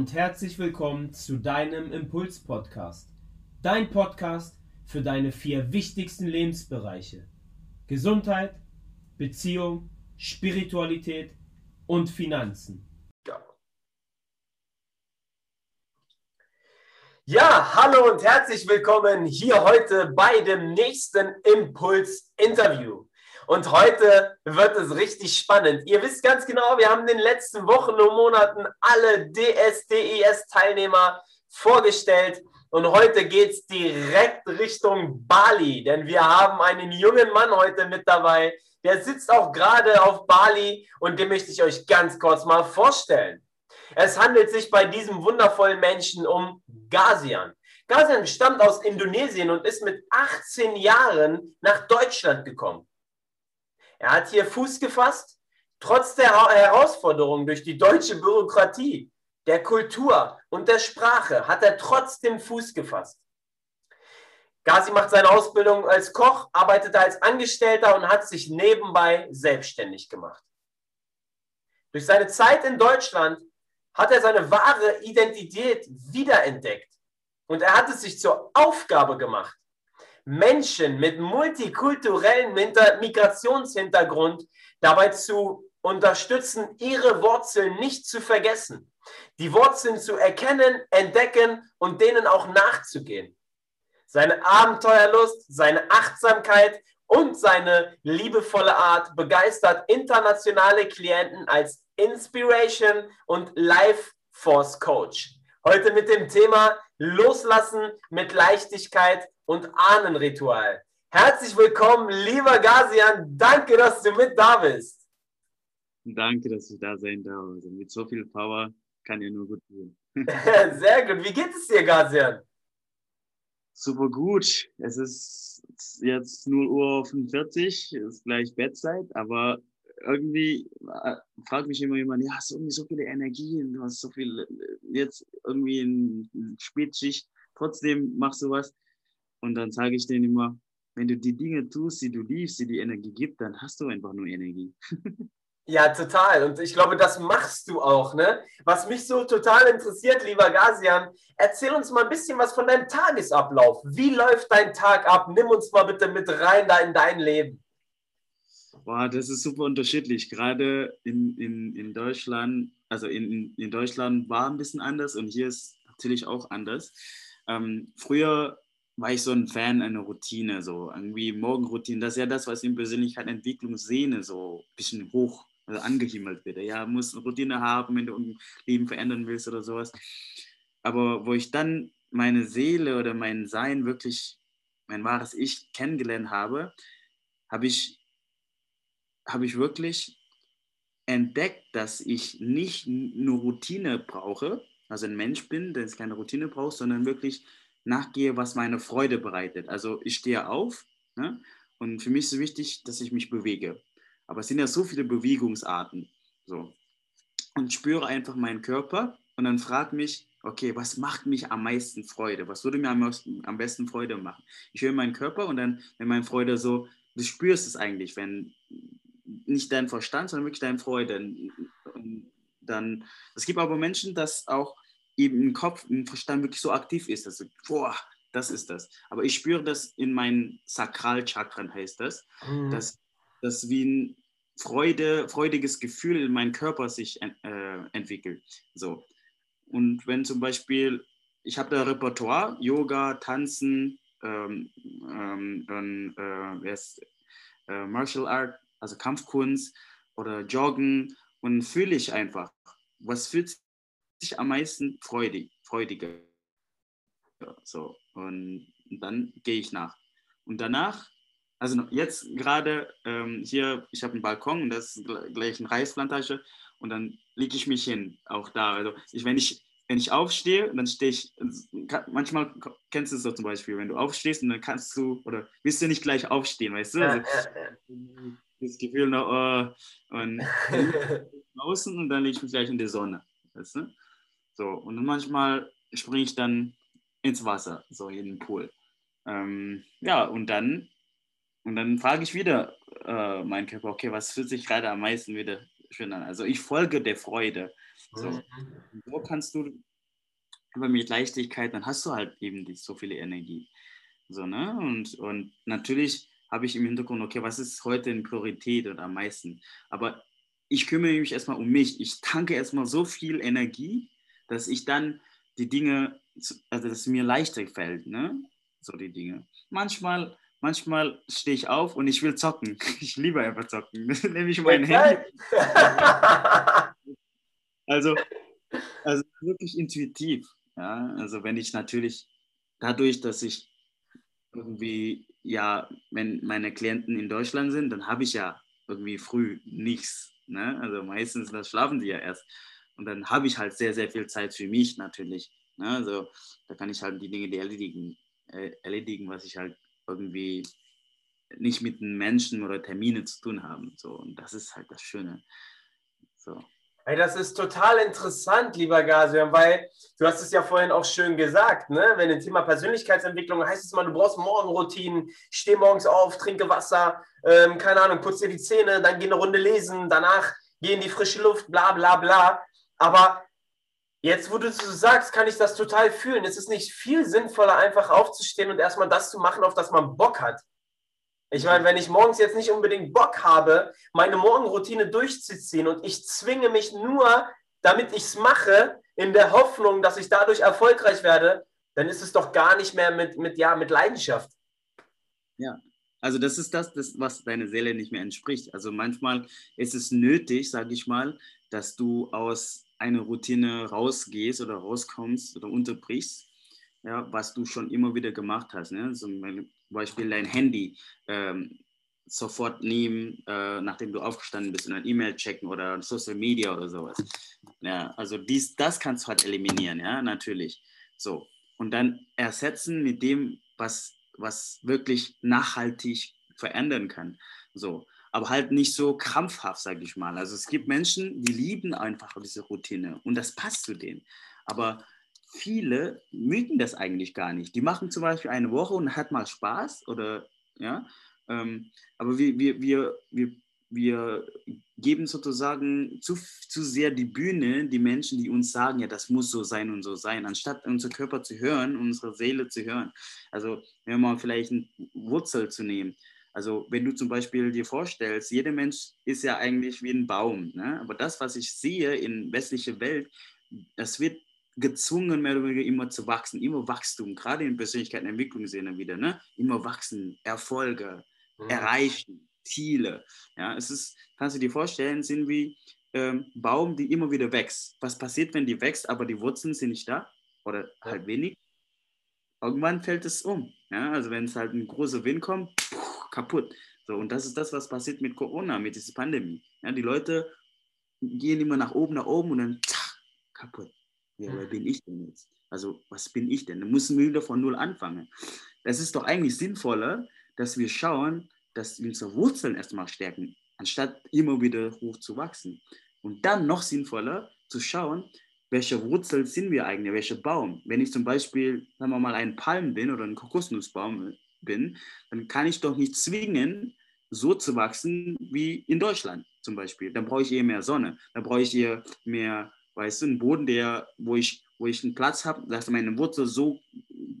und herzlich willkommen zu deinem Impuls-Podcast. Dein Podcast für deine vier wichtigsten Lebensbereiche. Gesundheit, Beziehung, Spiritualität und Finanzen. Ja, hallo und herzlich willkommen hier heute bei dem nächsten Impuls-Interview. Und heute wird es richtig spannend. Ihr wisst ganz genau, wir haben in den letzten Wochen und Monaten alle DSDES-Teilnehmer vorgestellt. Und heute geht es direkt Richtung Bali, denn wir haben einen jungen Mann heute mit dabei, der sitzt auch gerade auf Bali und den möchte ich euch ganz kurz mal vorstellen. Es handelt sich bei diesem wundervollen Menschen um Gazian. Gazian stammt aus Indonesien und ist mit 18 Jahren nach Deutschland gekommen. Er hat hier Fuß gefasst, trotz der Herausforderungen durch die deutsche Bürokratie, der Kultur und der Sprache hat er trotzdem Fuß gefasst. Gazi macht seine Ausbildung als Koch, arbeitet als Angestellter und hat sich nebenbei selbstständig gemacht. Durch seine Zeit in Deutschland hat er seine wahre Identität wiederentdeckt und er hat es sich zur Aufgabe gemacht, Menschen mit multikulturellem Migrationshintergrund dabei zu unterstützen, ihre Wurzeln nicht zu vergessen, die Wurzeln zu erkennen, entdecken und denen auch nachzugehen. Seine Abenteuerlust, seine Achtsamkeit und seine liebevolle Art begeistert internationale Klienten als Inspiration und Life Force Coach. Heute mit dem Thema Loslassen mit Leichtigkeit und Ahnenritual. Herzlich willkommen, lieber Gazian. Danke, dass du mit da bist. Danke, dass ich da sein darf. Also mit so viel Power kann ich nur gut tun. Sehr gut. Wie geht es dir, Gazian? Super gut. Es ist jetzt 0 Uhr 45, ist gleich Bettzeit, aber irgendwie äh, fragt mich immer jemand, ja, hast du irgendwie so viele Energien, du hast so viel jetzt irgendwie in Spätschicht, trotzdem machst du was. Und dann sage ich denen immer, wenn du die Dinge tust, die du liebst, die die Energie gibt, dann hast du einfach nur Energie. Ja, total. Und ich glaube, das machst du auch. Ne? Was mich so total interessiert, lieber Gazian, erzähl uns mal ein bisschen was von deinem Tagesablauf. Wie läuft dein Tag ab? Nimm uns mal bitte mit rein da in dein Leben. Boah, das ist super unterschiedlich. Gerade in, in, in Deutschland, also in, in Deutschland war ein bisschen anders und hier ist natürlich auch anders. Ähm, früher war ich so ein Fan einer Routine, so irgendwie Morgenroutine. Das ist ja das, was in Persönlichkeitsentwicklung sehne, so ein bisschen hoch also angehimmelt wird. Ja, muss eine Routine haben, wenn du ein Leben verändern willst oder sowas. Aber wo ich dann meine Seele oder mein Sein wirklich, mein wahres Ich kennengelernt habe, habe ich, habe ich wirklich entdeckt, dass ich nicht nur Routine brauche, also ein Mensch bin, der keine Routine braucht, sondern wirklich nachgehe, was meine Freude bereitet. Also ich stehe auf ne? und für mich ist es wichtig, dass ich mich bewege. Aber es sind ja so viele Bewegungsarten. So. Und spüre einfach meinen Körper und dann frage mich, okay, was macht mich am meisten Freude? Was würde mir am besten Freude machen? Ich höre meinen Körper und dann, wenn meine Freude so, du spürst es eigentlich, wenn nicht dein Verstand, sondern wirklich deine Freude. Dann, es gibt aber Menschen, dass auch eben im Kopf, im Verstand wirklich so aktiv ist, dass du, boah, das ist das. Aber ich spüre das in meinen Sakralchakren, heißt das, mhm. dass das wie ein Freude, freudiges Gefühl in meinem Körper sich äh, entwickelt. So. Und wenn zum Beispiel, ich habe da Repertoire, Yoga, Tanzen, ähm, ähm, dann äh, äh, Martial Art, also Kampfkunst oder Joggen und fühle ich einfach, was fühlt sich am meisten freudig, freudiger. So, und dann gehe ich nach. Und danach, also jetzt gerade ähm, hier, ich habe einen Balkon und das ist gleich eine Reisplantage und dann lege ich mich hin, auch da. Also ich, wenn ich wenn ich aufstehe, dann stehe ich, manchmal kennst du es so zum Beispiel, wenn du aufstehst und dann kannst du, oder willst du nicht gleich aufstehen, weißt du? Also, das Gefühl noch, oh, und außen und dann lege ich mich gleich in die Sonne, weißt du? So, und manchmal springe ich dann ins Wasser, so in den Pool. Ähm, ja, und dann, und dann frage ich wieder äh, meinen Körper, okay, was fühlt sich gerade am meisten wieder schön an? Also ich folge der Freude. So, mhm. so kannst du aber mit Leichtigkeit, dann hast du halt eben die, so viele Energie. So, ne? Und, und natürlich habe ich im Hintergrund, okay, was ist heute in Priorität oder am meisten? Aber ich kümmere mich erstmal um mich. Ich tanke erstmal so viel Energie, dass ich dann die Dinge, also dass es mir leichter fällt, ne? So die Dinge. Manchmal, manchmal stehe ich auf und ich will zocken. Ich liebe einfach zocken. Nehme ich mein Handy. also, also wirklich intuitiv. Ja? Also wenn ich natürlich dadurch, dass ich irgendwie, ja, wenn meine Klienten in Deutschland sind, dann habe ich ja irgendwie früh nichts. Ne? Also meistens das schlafen die ja erst. Und dann habe ich halt sehr, sehr viel Zeit für mich natürlich. Ne? Also da kann ich halt die Dinge die erledigen, äh, erledigen, was ich halt irgendwie nicht mit Menschen oder Termine zu tun haben. So. Und das ist halt das Schöne. So. Hey, das ist total interessant, lieber Gasian, weil du hast es ja vorhin auch schön gesagt, ne? wenn ein Thema Persönlichkeitsentwicklung heißt es mal, du brauchst Morgenroutinen, steh morgens auf, trinke Wasser, ähm, keine Ahnung, putz dir die Zähne, dann geh eine Runde lesen, danach geh in die frische Luft, bla bla bla. Aber jetzt, wo du so sagst, kann ich das total fühlen. Es ist nicht viel sinnvoller, einfach aufzustehen und erstmal das zu machen, auf das man Bock hat. Ich meine, wenn ich morgens jetzt nicht unbedingt Bock habe, meine Morgenroutine durchzuziehen und ich zwinge mich nur, damit ich es mache, in der Hoffnung, dass ich dadurch erfolgreich werde, dann ist es doch gar nicht mehr mit, mit, ja, mit Leidenschaft. Ja, also das ist das, das, was deiner Seele nicht mehr entspricht. Also manchmal ist es nötig, sage ich mal, dass du aus einer Routine rausgehst oder rauskommst oder unterbrichst, ja, was du schon immer wieder gemacht hast. Ne? Zum Beispiel dein Handy ähm, sofort nehmen, äh, nachdem du aufgestanden bist und ein E-Mail checken oder Social Media oder sowas. Ja, also dies, das kannst du halt eliminieren, ja, natürlich. So. Und dann ersetzen mit dem, was, was wirklich nachhaltig verändern kann. So. Aber halt nicht so krampfhaft, sage ich mal. Also es gibt Menschen, die lieben einfach diese Routine und das passt zu denen. Aber viele mögen das eigentlich gar nicht. Die machen zum Beispiel eine Woche und hat mal Spaß oder ja, ähm, aber wir, wir, wir, wir, wir geben sozusagen zu, zu sehr die Bühne, die Menschen, die uns sagen, ja, das muss so sein und so sein, anstatt unser Körper zu hören, unsere Seele zu hören. Also, wenn mal vielleicht eine Wurzel zu nehmen. Also, wenn du zum Beispiel dir vorstellst, jeder Mensch ist ja eigentlich wie ein Baum, ne? aber das, was ich sehe in westlicher Welt, das wird gezwungen, mehr oder weniger immer zu wachsen, immer Wachstum, gerade in Persönlichkeitsentwicklung sehen wir wieder, ne? immer wachsen, Erfolge, mhm. erreichen, Ziele. Ja, es ist, kannst du dir vorstellen, sind wie ähm, Baum, die immer wieder wächst. Was passiert, wenn die wächst, aber die Wurzeln sind nicht da oder ja. halt wenig? Irgendwann fällt es um. Ja? Also wenn es halt ein großer Wind kommt, pff, kaputt. So, und das ist das, was passiert mit Corona, mit dieser Pandemie. Ja, die Leute gehen immer nach oben, nach oben und dann zack, kaputt. Ja, wer bin ich denn jetzt? Also, was bin ich denn? Dann müssen wir wieder von Null anfangen. Das ist doch eigentlich sinnvoller, dass wir schauen, dass wir unsere Wurzeln erstmal stärken, anstatt immer wieder hoch zu wachsen. Und dann noch sinnvoller zu schauen, welche Wurzel sind wir eigentlich, welcher Baum. Wenn ich zum Beispiel, sagen wir mal, ein Palm bin oder ein Kokosnussbaum bin, dann kann ich doch nicht zwingen, so zu wachsen wie in Deutschland zum Beispiel. Dann brauche ich eher mehr Sonne, dann brauche ich eher mehr weißt du, einen Boden, der, wo ich, wo ich einen Platz habe, dass meine Wurzel so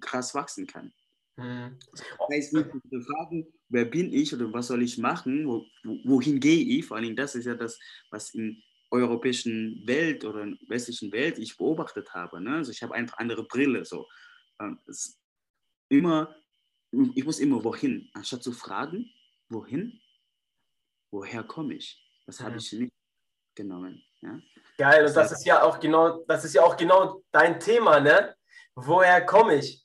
krass wachsen kann. Mhm. Das heißt, nicht zu fragen, wer bin ich oder was soll ich machen, wo, wohin gehe ich, vor allem das ist ja das, was in europäischen Welt oder in westlichen Welt ich beobachtet habe. Ne? Also ich habe einfach andere Brille. So. Ähm, immer, ich muss immer wohin, anstatt zu fragen, wohin, woher komme ich? Habe mhm. ich nicht genommen. Ja? Geil, und das ist ja auch genau, das ist ja auch genau dein Thema, ne? Woher komme ich?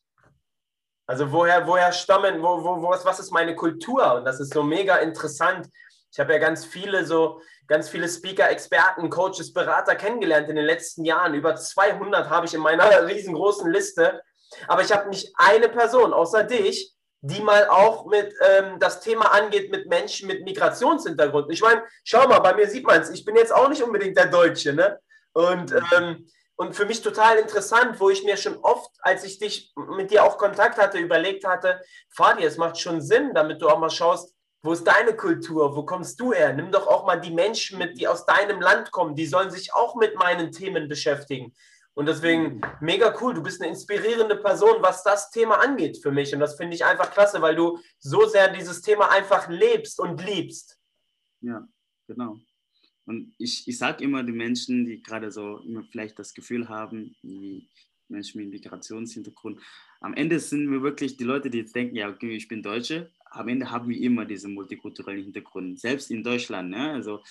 Also woher, woher stammen, wo, wo, wo, was ist meine Kultur? Und das ist so mega interessant. Ich habe ja ganz viele so, ganz viele Speaker, Experten, Coaches, Berater kennengelernt in den letzten Jahren. Über 200 habe ich in meiner riesengroßen Liste. Aber ich habe nicht eine Person außer dich, die mal auch mit ähm, das Thema angeht mit Menschen mit Migrationshintergrund. Ich meine, schau mal, bei mir sieht man es, ich bin jetzt auch nicht unbedingt der Deutsche, ne? Und, ähm, und für mich total interessant, wo ich mir schon oft, als ich dich mit dir auch Kontakt hatte, überlegt hatte, Fadi, es macht schon Sinn, damit du auch mal schaust, wo ist deine Kultur, wo kommst du her? Nimm doch auch mal die Menschen mit, die aus deinem Land kommen, die sollen sich auch mit meinen Themen beschäftigen. Und deswegen mega cool. Du bist eine inspirierende Person, was das Thema angeht für mich. Und das finde ich einfach klasse, weil du so sehr dieses Thema einfach lebst und liebst. Ja, genau. Und ich, ich sage immer den Menschen, die gerade so immer vielleicht das Gefühl haben, wie Menschen mit Migrationshintergrund, am Ende sind wir wirklich die Leute, die jetzt denken, ja, okay, ich bin Deutsche, am Ende haben wir immer diesen multikulturellen Hintergrund, selbst in Deutschland. Ne? Also,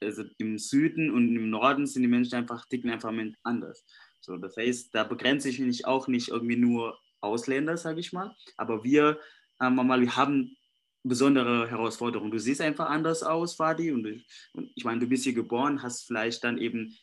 also im Süden und im Norden sind die Menschen einfach, ticken einfach anders. So, das heißt, da begrenze ich mich auch nicht irgendwie nur Ausländer, sage ich mal, aber wir, äh, mal, wir haben besondere Herausforderungen. Du siehst einfach anders aus, Fadi, und, und ich meine, du bist hier geboren, hast vielleicht dann eben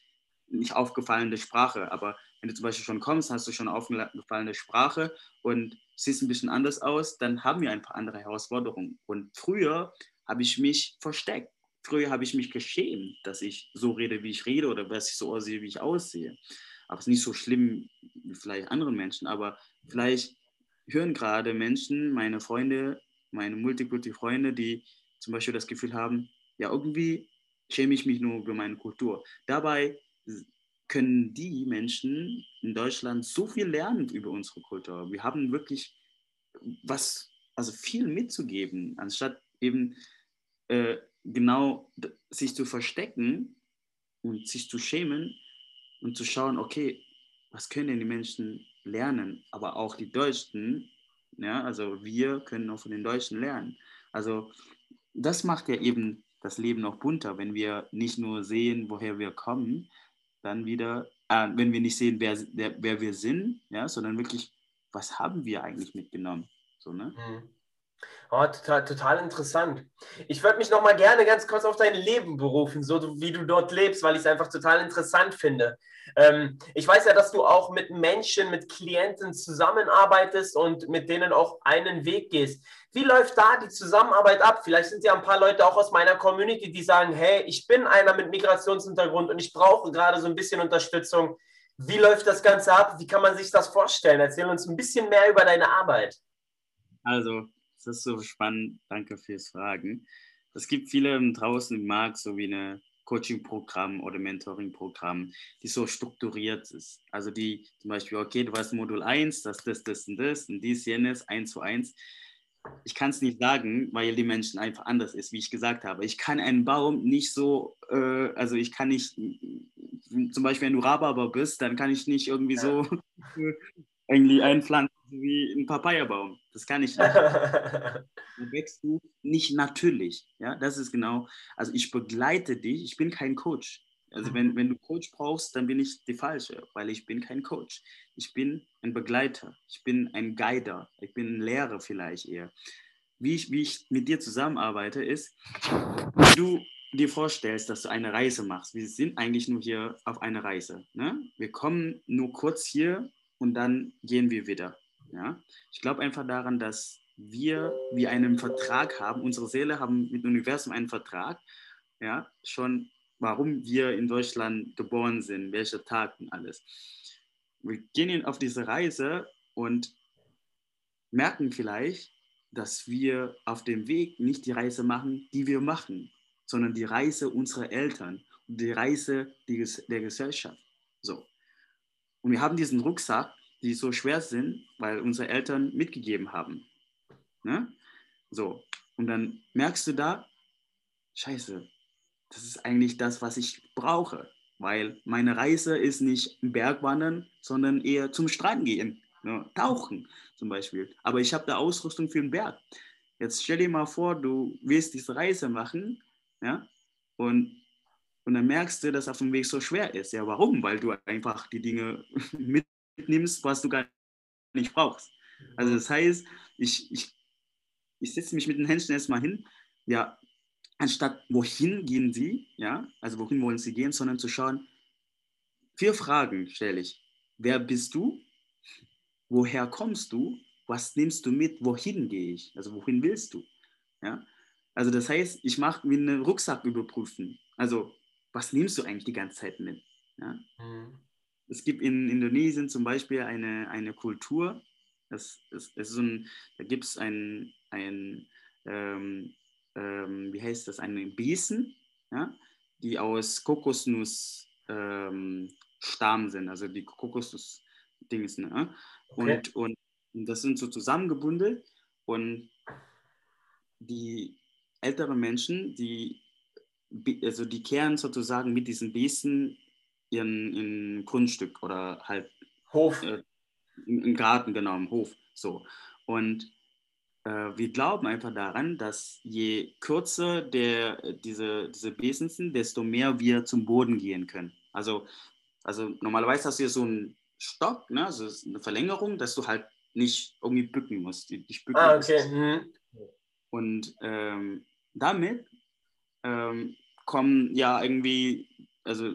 nicht aufgefallene Sprache, aber wenn du zum Beispiel schon kommst, hast du schon aufgefallene Sprache und siehst ein bisschen anders aus, dann haben wir ein paar andere Herausforderungen. Und früher habe ich mich versteckt. Früher habe ich mich geschämt, dass ich so rede, wie ich rede oder dass ich so aussehe, wie ich aussehe. Aber es ist nicht so schlimm wie vielleicht andere Menschen, aber vielleicht hören gerade Menschen, meine Freunde, meine Multikulti-Freunde, die zum Beispiel das Gefühl haben, ja, irgendwie schäme ich mich nur über meine Kultur. Dabei können die Menschen in Deutschland so viel lernen über unsere Kultur. Wir haben wirklich was, also viel mitzugeben, anstatt eben äh, genau sich zu verstecken und sich zu schämen und zu schauen, okay, was können denn die Menschen lernen, aber auch die Deutschen, ja, also wir können auch von den Deutschen lernen. Also das macht ja eben das Leben noch bunter, wenn wir nicht nur sehen, woher wir kommen, dann wieder, äh, wenn wir nicht sehen, wer, wer, wer, wir sind, ja, sondern wirklich, was haben wir eigentlich mitgenommen? So, ne? Mhm. Oh, total, total interessant. Ich würde mich noch mal gerne ganz kurz auf dein Leben berufen, so wie du dort lebst, weil ich es einfach total interessant finde. Ähm, ich weiß ja, dass du auch mit Menschen, mit Klienten zusammenarbeitest und mit denen auch einen Weg gehst. Wie läuft da die Zusammenarbeit ab? Vielleicht sind ja ein paar Leute auch aus meiner Community, die sagen, hey, ich bin einer mit Migrationshintergrund und ich brauche gerade so ein bisschen Unterstützung. Wie läuft das Ganze ab? Wie kann man sich das vorstellen? Erzähl uns ein bisschen mehr über deine Arbeit. Also, das ist so spannend. Danke fürs Fragen. Es gibt viele draußen im Markt, so wie eine Coaching-Programm oder Mentoring-Programm, die so strukturiert ist. Also die zum Beispiel, okay, du hast Modul 1, das, das, das und das und dies, jenes, 1 zu 1. Ich kann es nicht sagen, weil die Menschen einfach anders ist, wie ich gesagt habe. Ich kann einen Baum nicht so, äh, also ich kann nicht, zum Beispiel wenn du Rhabarber bist, dann kann ich nicht irgendwie so irgendwie einpflanzen wie ein Papayabaum. Das kann ich nicht. Dann wächst du nicht natürlich. Ja, das ist genau. Also ich begleite dich. Ich bin kein Coach. Also wenn, wenn du Coach brauchst, dann bin ich die falsche, weil ich bin kein Coach. Ich bin ein Begleiter. Ich bin ein Guider. Ich bin ein Lehrer vielleicht eher. Wie ich, wie ich mit dir zusammenarbeite, ist, wie du dir vorstellst, dass du eine Reise machst. Wir sind eigentlich nur hier auf eine Reise. Ne? Wir kommen nur kurz hier und dann gehen wir wieder. Ja? Ich glaube einfach daran, dass wir wie einen Vertrag haben, unsere Seele haben mit dem Universum einen Vertrag, ja, schon warum wir in Deutschland geboren sind, welcher Tag und alles. Wir gehen auf diese Reise und merken vielleicht, dass wir auf dem Weg nicht die Reise machen, die wir machen, sondern die Reise unserer Eltern und die Reise der Gesellschaft. So. Und wir haben diesen Rucksack, die so schwer sind, weil unsere Eltern mitgegeben haben. Ne? So, und dann merkst du da, scheiße, das ist eigentlich das, was ich brauche, weil meine Reise ist nicht Bergwandern, sondern eher zum Strand gehen, ne? tauchen zum Beispiel. Aber ich habe da Ausrüstung für den Berg. Jetzt stell dir mal vor, du willst diese Reise machen, ja, und und dann merkst du, dass auf dem Weg so schwer ist. Ja, warum? Weil du einfach die Dinge mitnimmst, was du gar nicht brauchst. Also das heißt, ich, ich, ich setze mich mit den Händen erstmal hin, ja, anstatt wohin gehen sie, ja, also wohin wollen sie gehen, sondern zu schauen, vier Fragen stelle ich. Wer bist du? Woher kommst du? Was nimmst du mit? Wohin gehe ich? Also wohin willst du? Ja? Also das heißt, ich mache wie einen Rucksack überprüfen. Also was nimmst du eigentlich die ganze Zeit mit? Ja? Es gibt in Indonesien zum Beispiel eine, eine Kultur, das, das, das ist ein, da gibt es ein, ein ähm, ähm, wie heißt das, einen Besen, ja, die aus Kokosnuss ähm, Stamm sind, also die Kokosnuss-Dings. Ne? Und, okay. und, und das sind so zusammengebunden und die älteren Menschen, die, also die kehren sozusagen mit diesen Besen ihren, ihren Grundstück oder halt Hof. Äh, im Garten, genau, im Hof. So. Und äh, wir glauben einfach daran, dass je kürzer der, diese, diese Besen sind, desto mehr wir zum Boden gehen können. Also, also normalerweise hast du ja so einen Stock, ne? also eine Verlängerung, dass du halt nicht irgendwie bücken musst. Dich bücken ah, okay. Mhm. Und ähm, damit ähm, kommen ja irgendwie, also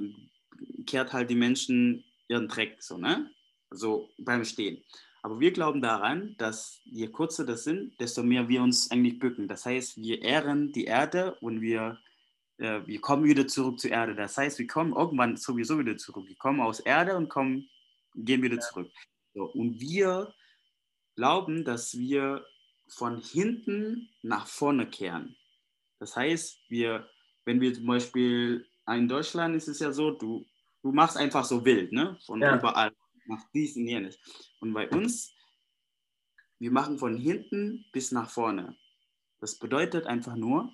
kehrt halt die Menschen ihren Dreck so, ne? So beim Stehen. Aber wir glauben daran, dass je kürzer das sind, desto mehr wir uns eigentlich bücken. Das heißt, wir ehren die Erde und wir, äh, wir kommen wieder zurück zur Erde. Das heißt, wir kommen irgendwann sowieso wieder zurück. Wir kommen aus Erde und kommen, gehen wieder zurück. So, und wir glauben, dass wir von hinten nach vorne kehren. Das heißt, wir, wenn wir zum Beispiel in Deutschland ist es ja so, du, du machst einfach so wild, ne? Von ja. überall macht dies und jenes. Und bei uns, wir machen von hinten bis nach vorne. Das bedeutet einfach nur,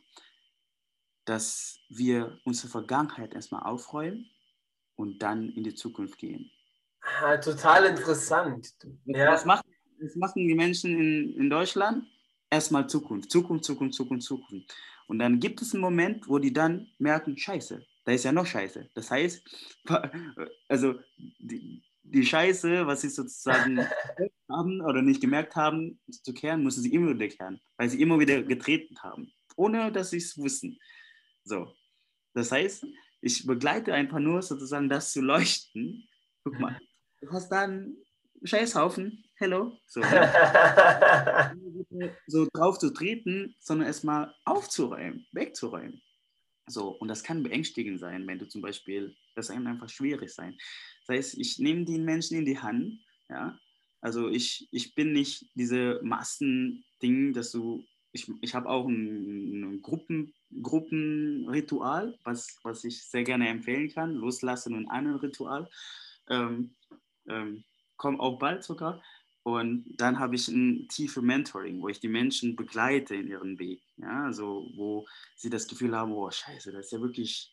dass wir unsere Vergangenheit erstmal aufräumen und dann in die Zukunft gehen. Ah, total interessant. Ja. Was, machen, was machen die Menschen in, in Deutschland? Erstmal Zukunft, Zukunft, Zukunft, Zukunft, Zukunft. Und dann gibt es einen Moment, wo die dann merken, scheiße, da ist ja noch scheiße. Das heißt, also die, die Scheiße, was sie sozusagen haben oder nicht gemerkt haben, zu kehren, müssen sie immer wieder kehren, weil sie immer wieder getreten haben, ohne dass sie es wussten. So. Das heißt, ich begleite einfach nur sozusagen das zu leuchten. Guck mal, du hast da einen Scheißhaufen, hello. So, so drauf zu treten, sondern erstmal aufzuräumen, wegzuräumen. So, und das kann beängstigend sein, wenn du zum Beispiel, das kann einfach schwierig sein. Das heißt, ich nehme den Menschen in die Hand, ja. Also ich, ich bin nicht diese Massending, dass du, ich, ich habe auch ein, ein Gruppen, Gruppenritual, was, was ich sehr gerne empfehlen kann, loslassen und ein Ritual. Ähm, ähm, kommt auch bald sogar. Und dann habe ich ein tiefe Mentoring, wo ich die Menschen begleite in ihren Weg. Ja, also wo sie das Gefühl haben, oh scheiße, das ist ja wirklich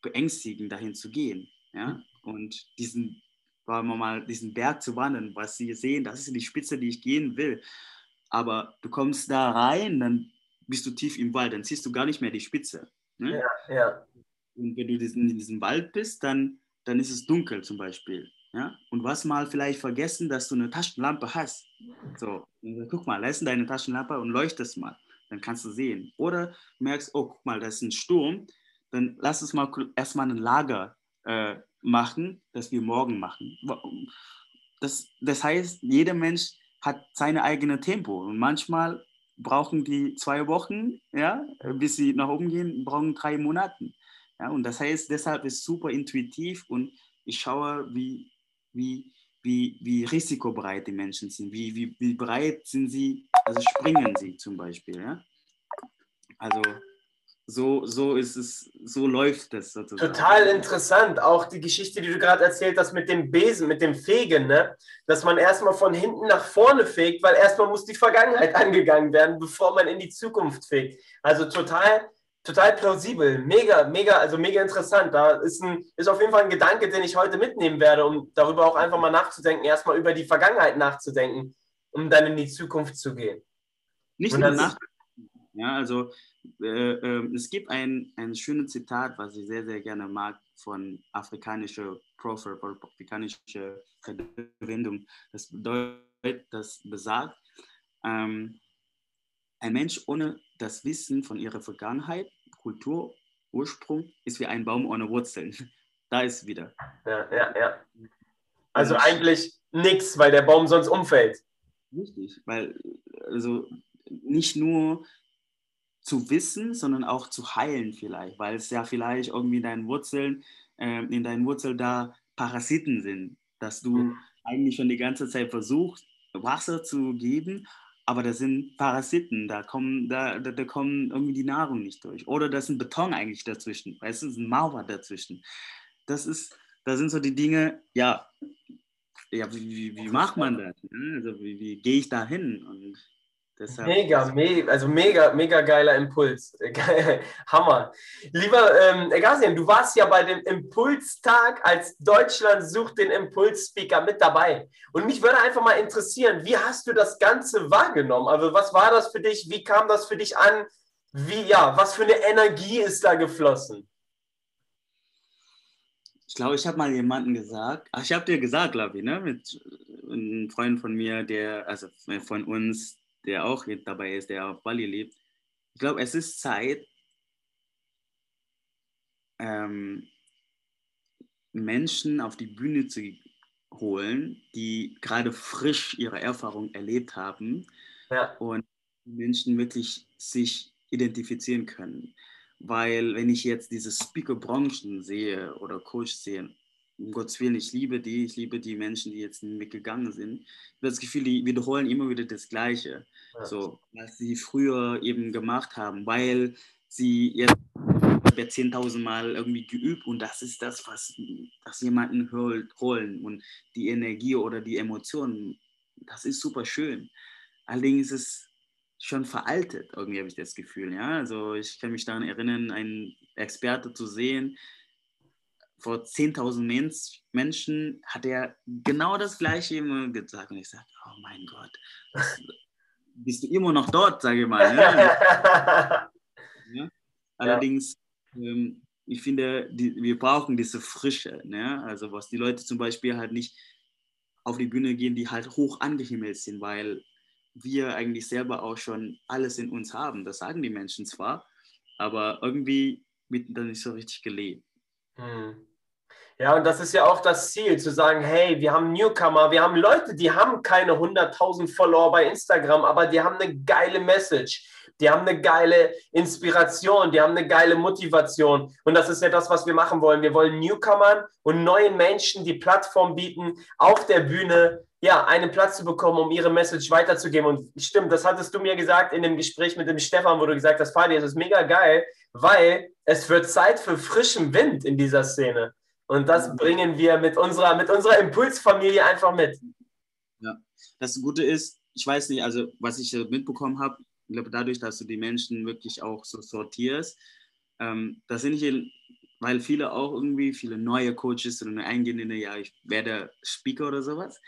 beängstigend, dahin zu gehen. Ja, und diesen, wollen wir mal, diesen Berg zu wandern, was sie sehen, das ist die Spitze, die ich gehen will. Aber du kommst da rein, dann bist du tief im Wald, dann siehst du gar nicht mehr die Spitze. Ne? Ja, ja. Und wenn du in diesem Wald bist, dann, dann ist es dunkel zum Beispiel. Ja? Und hast mal vielleicht vergessen, dass du eine Taschenlampe hast. So, guck mal, leist deine Taschenlampe und leuchtest mal. Dann kannst du sehen. Oder du merkst, oh, guck mal, da ist ein Sturm. Dann lass uns mal erstmal ein Lager äh, machen, das wir morgen machen. Das, das heißt, jeder Mensch hat seine eigene Tempo. Und manchmal brauchen die zwei Wochen, ja, bis sie nach oben gehen, brauchen drei Monate. Ja, und das heißt, deshalb ist super intuitiv und ich schaue, wie, wie, wie, wie risikobereit die Menschen sind, wie, wie, wie bereit sind sie, also springen sie zum Beispiel. Ja? Also so, so ist es, so läuft das sozusagen. Total interessant, auch die Geschichte, die du gerade erzählt hast mit dem Besen, mit dem Fegen, ne? dass man erstmal von hinten nach vorne fegt, weil erstmal muss die Vergangenheit angegangen werden, bevor man in die Zukunft fegt. Also total total plausibel, mega, mega, also mega interessant. Da ist, ein, ist auf jeden Fall ein Gedanke, den ich heute mitnehmen werde, um darüber auch einfach mal nachzudenken, erstmal über die Vergangenheit nachzudenken, um dann in die Zukunft zu gehen. Nicht nur nach. Ja, also äh, äh, es gibt ein, ein schönes Zitat, was ich sehr, sehr gerne mag, von afrikanischer Proverb oder afrikanischer Redewendung. Das bedeutet, das besagt, ähm, ein Mensch ohne das Wissen von ihrer Vergangenheit, Kultur, Ursprung ist wie ein Baum ohne Wurzeln. Da ist wieder. Ja, ja, ja. Also eigentlich nichts, weil der Baum sonst umfällt. Richtig, weil also nicht nur zu wissen, sondern auch zu heilen vielleicht, weil es ja vielleicht irgendwie in deinen Wurzeln, äh, in deinen Wurzeln da Parasiten sind, dass du mhm. eigentlich schon die ganze Zeit versuchst, Wasser zu geben, aber das sind Parasiten, da kommen, da, da, da, kommen irgendwie die Nahrung nicht durch. Oder da ist ein Beton eigentlich dazwischen, weißt du, ist ein Mauer dazwischen. Das ist, das sind so die Dinge, ja, ja wie, wie, wie macht man das? Ne? Also wie, wie gehe ich da hin? Und Deshalb mega, me also mega, mega geiler Impuls. Hammer. Lieber ähm, Gazian, du warst ja bei dem Impulstag als Deutschland sucht den Impulsspeaker mit dabei. Und mich würde einfach mal interessieren, wie hast du das Ganze wahrgenommen? Also was war das für dich? Wie kam das für dich an? Wie, ja, was für eine Energie ist da geflossen? Ich glaube, ich habe mal jemanden gesagt, ach, ich habe dir gesagt, glaube ich, ne, mit einem Freund von mir, der, also von uns, der auch dabei ist, der auf Bali lebt. Ich glaube, es ist Zeit, ähm, Menschen auf die Bühne zu holen, die gerade frisch ihre Erfahrung erlebt haben ja. und Menschen wirklich sich identifizieren können. Weil wenn ich jetzt diese Speaker-Branchen sehe oder Coach sehe, um Gottes Willen, ich liebe die, ich liebe die Menschen, die jetzt mitgegangen sind. Ich habe das Gefühl, die wiederholen immer wieder das Gleiche, ja. so, was sie früher eben gemacht haben, weil sie jetzt ja 10.000 Mal irgendwie geübt und das ist das, was, was jemanden holen und die Energie oder die Emotionen, das ist super schön. Allerdings ist es schon veraltet, irgendwie habe ich das Gefühl, ja, also ich kann mich daran erinnern, einen Experte zu sehen, vor 10.000 Menschen hat er genau das Gleiche immer gesagt. Und ich sage, oh mein Gott, bist du immer noch dort, sage ich mal. Ja? ja? Allerdings. Ähm, ich finde, die, wir brauchen diese Frische. Ne? Also was die Leute zum Beispiel halt nicht auf die Bühne gehen, die halt hoch angehimmelt sind, weil wir eigentlich selber auch schon alles in uns haben. Das sagen die Menschen zwar, aber irgendwie wird dann nicht so richtig gelebt. Hm. Ja, und das ist ja auch das Ziel, zu sagen, hey, wir haben Newcomer, wir haben Leute, die haben keine 100.000 Follower bei Instagram, aber die haben eine geile Message, die haben eine geile Inspiration, die haben eine geile Motivation. Und das ist ja das, was wir machen wollen. Wir wollen Newcomern und neuen Menschen die Plattform bieten, auf der Bühne ja, einen Platz zu bekommen, um ihre Message weiterzugeben. Und stimmt, das hattest du mir gesagt in dem Gespräch mit dem Stefan, wo du gesagt hast, Fadi, es ist mega geil, weil es wird Zeit für frischen Wind in dieser Szene. Und das bringen wir mit unserer, mit unserer Impulsfamilie einfach mit. Ja, das Gute ist, ich weiß nicht, also was ich mitbekommen habe, ich glaube, dadurch, dass du die Menschen wirklich auch so sortierst, ähm, das sind nicht, weil viele auch irgendwie, viele neue Coaches und eingehen in ja, ich werde Speaker oder sowas,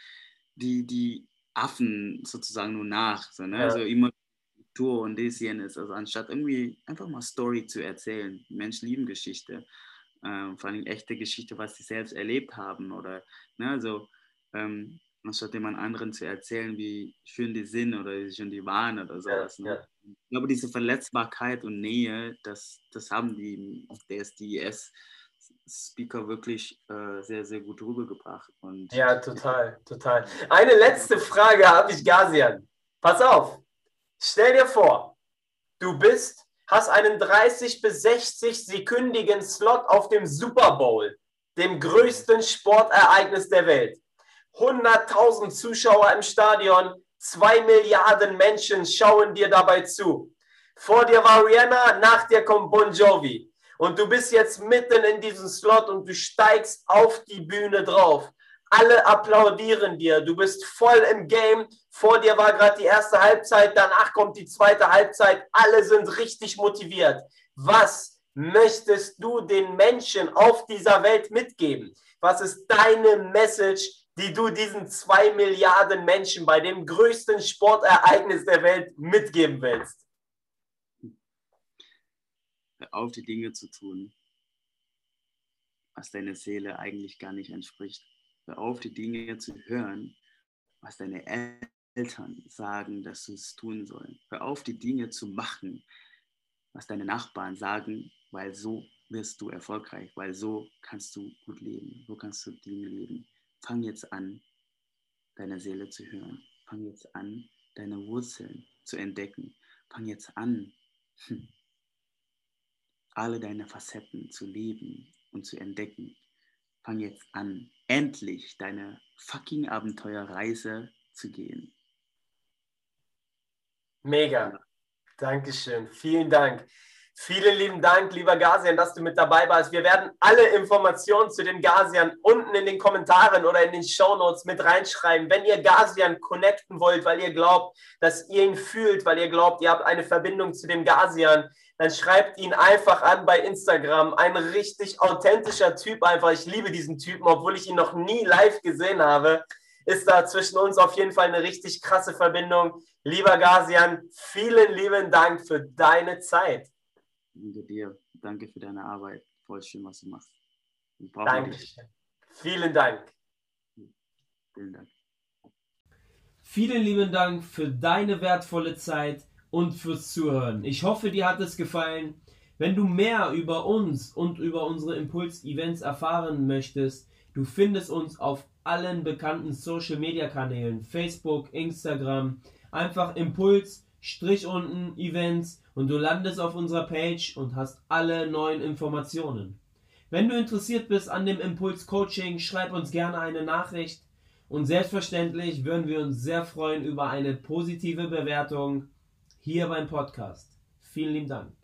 die, die Affen sozusagen nur nach, so, ne? Ja. also immer Tour und das jenes, also anstatt irgendwie einfach mal Story zu erzählen. Menschen lieben Geschichte äh, vor allem echte Geschichte, was sie selbst erlebt haben oder ne, also ähm, anstatt jemand anderen zu erzählen, wie schön die sind oder wie schön die waren oder sowas. Ne? ja. Ich glaube, diese Verletzbarkeit und Nähe, das, das haben die DSDS Speaker wirklich äh, sehr, sehr gut rübergebracht. Und, ja, total, total. Eine letzte Frage habe ich, Gazian. Pass auf, stell dir vor, du bist hast einen 30 bis 60 sekündigen Slot auf dem Super Bowl, dem größten Sportereignis der Welt. 100.000 Zuschauer im Stadion, 2 Milliarden Menschen schauen dir dabei zu. Vor dir war Rihanna, nach dir kommt Bon Jovi. Und du bist jetzt mitten in diesem Slot und du steigst auf die Bühne drauf. Alle applaudieren dir. Du bist voll im Game. Vor dir war gerade die erste Halbzeit, danach kommt die zweite Halbzeit. Alle sind richtig motiviert. Was möchtest du den Menschen auf dieser Welt mitgeben? Was ist deine Message, die du diesen zwei Milliarden Menschen bei dem größten Sportereignis der Welt mitgeben willst? Auf die Dinge zu tun, was deine Seele eigentlich gar nicht entspricht. Hör auf, die Dinge zu hören, was deine Eltern sagen, dass du es tun sollen. Hör auf, die Dinge zu machen, was deine Nachbarn sagen, weil so wirst du erfolgreich, weil so kannst du gut leben, so kannst du Dinge leben. Fang jetzt an, deine Seele zu hören. Fang jetzt an, deine Wurzeln zu entdecken. Fang jetzt an, hm, alle deine Facetten zu leben und zu entdecken fang jetzt an, endlich deine fucking Abenteuerreise zu gehen. Mega. Dankeschön. Vielen Dank. Vielen lieben Dank, lieber Gasian, dass du mit dabei warst. Wir werden alle Informationen zu den Gasian unten in den Kommentaren oder in den Show Notes mit reinschreiben. Wenn ihr Gasian connecten wollt, weil ihr glaubt, dass ihr ihn fühlt, weil ihr glaubt, ihr habt eine Verbindung zu dem Gasian, dann schreibt ihn einfach an bei Instagram. Ein richtig authentischer Typ einfach. Ich liebe diesen Typen, obwohl ich ihn noch nie live gesehen habe. Ist da zwischen uns auf jeden Fall eine richtig krasse Verbindung. Lieber Gasian, vielen lieben Dank für deine Zeit. Danke dir. Danke für deine Arbeit. Voll schön, was du machst. Danke. Vielen Dank. Vielen Dank. Vielen lieben Dank für deine wertvolle Zeit und fürs Zuhören. Ich hoffe, dir hat es gefallen. Wenn du mehr über uns und über unsere Impuls-Events erfahren möchtest, du findest uns auf allen bekannten Social-Media-Kanälen, Facebook, Instagram, einfach Impuls, Strich unten, Events und du landest auf unserer Page und hast alle neuen Informationen. Wenn du interessiert bist an dem Impuls Coaching, schreib uns gerne eine Nachricht und selbstverständlich würden wir uns sehr freuen über eine positive Bewertung hier beim Podcast. Vielen lieben Dank.